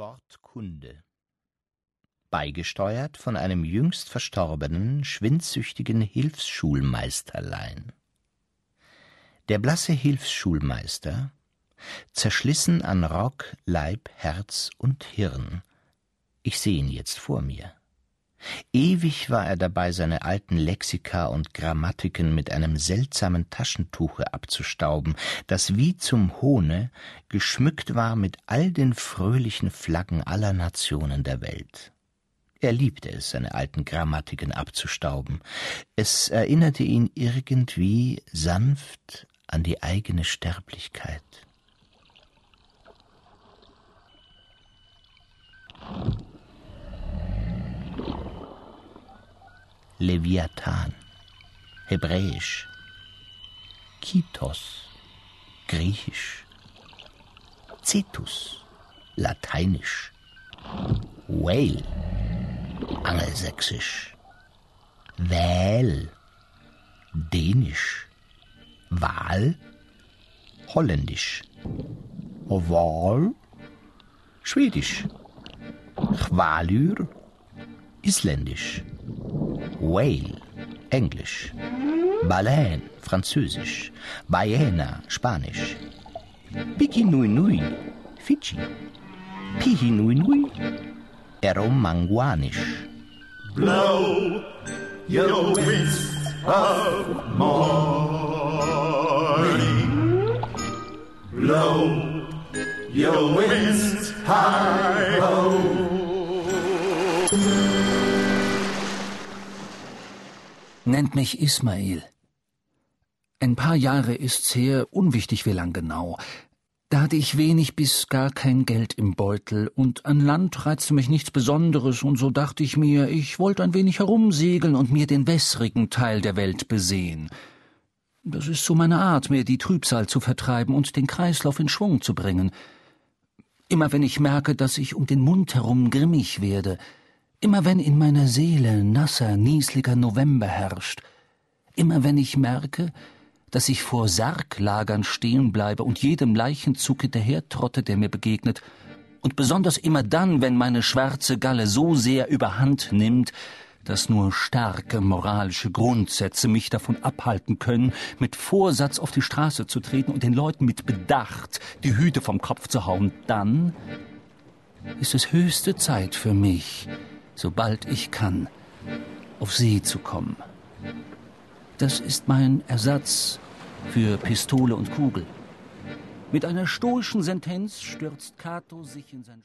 Wortkunde. Beigesteuert von einem jüngst verstorbenen, schwindsüchtigen Hilfsschulmeisterlein. Der blasse Hilfsschulmeister, zerschlissen an Rock, Leib, Herz und Hirn. Ich sehe ihn jetzt vor mir. Ewig war er dabei, seine alten Lexika und Grammatiken mit einem seltsamen Taschentuche abzustauben, das wie zum Hohne geschmückt war mit all den fröhlichen Flaggen aller Nationen der Welt. Er liebte es, seine alten Grammatiken abzustauben. Es erinnerte ihn irgendwie sanft an die eigene Sterblichkeit. Leviathan, Hebräisch, Kitos, Griechisch, Cetus, Lateinisch, Whale, Angelsächsisch, Wähl, Dänisch, Wahl, Holländisch, Oval, Schwedisch, Chwalür, Isländisch, Whale, Englisch, Baleine, Französisch, Ballena, Spanisch, Pikinui Nui, Fidschi, Pihinui Nui, Eromanguanisch. Blow your winds of morning. Blow your winds high ho. Nennt mich Ismail. Ein paar Jahre ist's her, unwichtig wie lang genau. Da hatte ich wenig bis gar kein Geld im Beutel, und an Land reizte mich nichts Besonderes, und so dachte ich mir, ich wollte ein wenig herumsegeln und mir den wässrigen Teil der Welt besehen. Das ist so meine Art, mir die Trübsal zu vertreiben und den Kreislauf in Schwung zu bringen. Immer wenn ich merke, dass ich um den Mund herum grimmig werde, Immer wenn in meiner Seele nasser, niesliger November herrscht, immer wenn ich merke, dass ich vor Sarglagern stehen bleibe und jedem Leichenzug hinterhertrotte, der mir begegnet, und besonders immer dann, wenn meine schwarze Galle so sehr überhand nimmt, dass nur starke moralische Grundsätze mich davon abhalten können, mit Vorsatz auf die Straße zu treten und den Leuten mit Bedacht die Hüte vom Kopf zu hauen, dann ist es höchste Zeit für mich, sobald ich kann, auf See zu kommen. Das ist mein Ersatz für Pistole und Kugel. Mit einer stoischen Sentenz stürzt Cato sich in sein